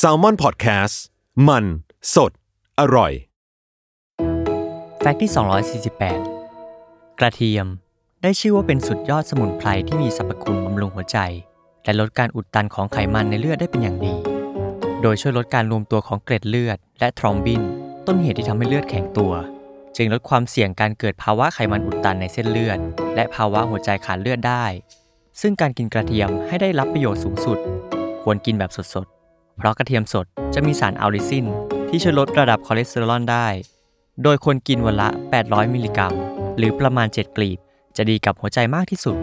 s a l ม o n PODCAST มัน สด อร่อย แฟกต์ที่ 248 กระเทียมได้ชื่อว่าเป็นสุดยอดสมุนไพรที่มีสรรพคุณบำรุงหัวใจ และลดการอุดตันของไขมันในเลือดได้เป็นอย่างดี โดยช่วยลดการรวมตัวของเกล็ดเลือด และทรอมบิน ต้นเหตุที่ทำให้เลือดแข็งตัว จึงลดความเสี่ยงการเกิดภาวะไขมันอุดตันในเส้นเลือด และภาวะหัวใจขาดเลือดได้ ซึ่งการกินกระเทียมให้ได้รับประโยชน์สูงสุด ควรกินแบบสดๆ เพราะกระเทียมสดจะมีสารอัลลิซิน ที่ช่วยลดระดับคอเลสเตอรอลได้ โดยควรกินวันละ 800 มิลลิกรัม หรือประมาณ 7 กลีบ จะดีกับหัวใจมากที่สุด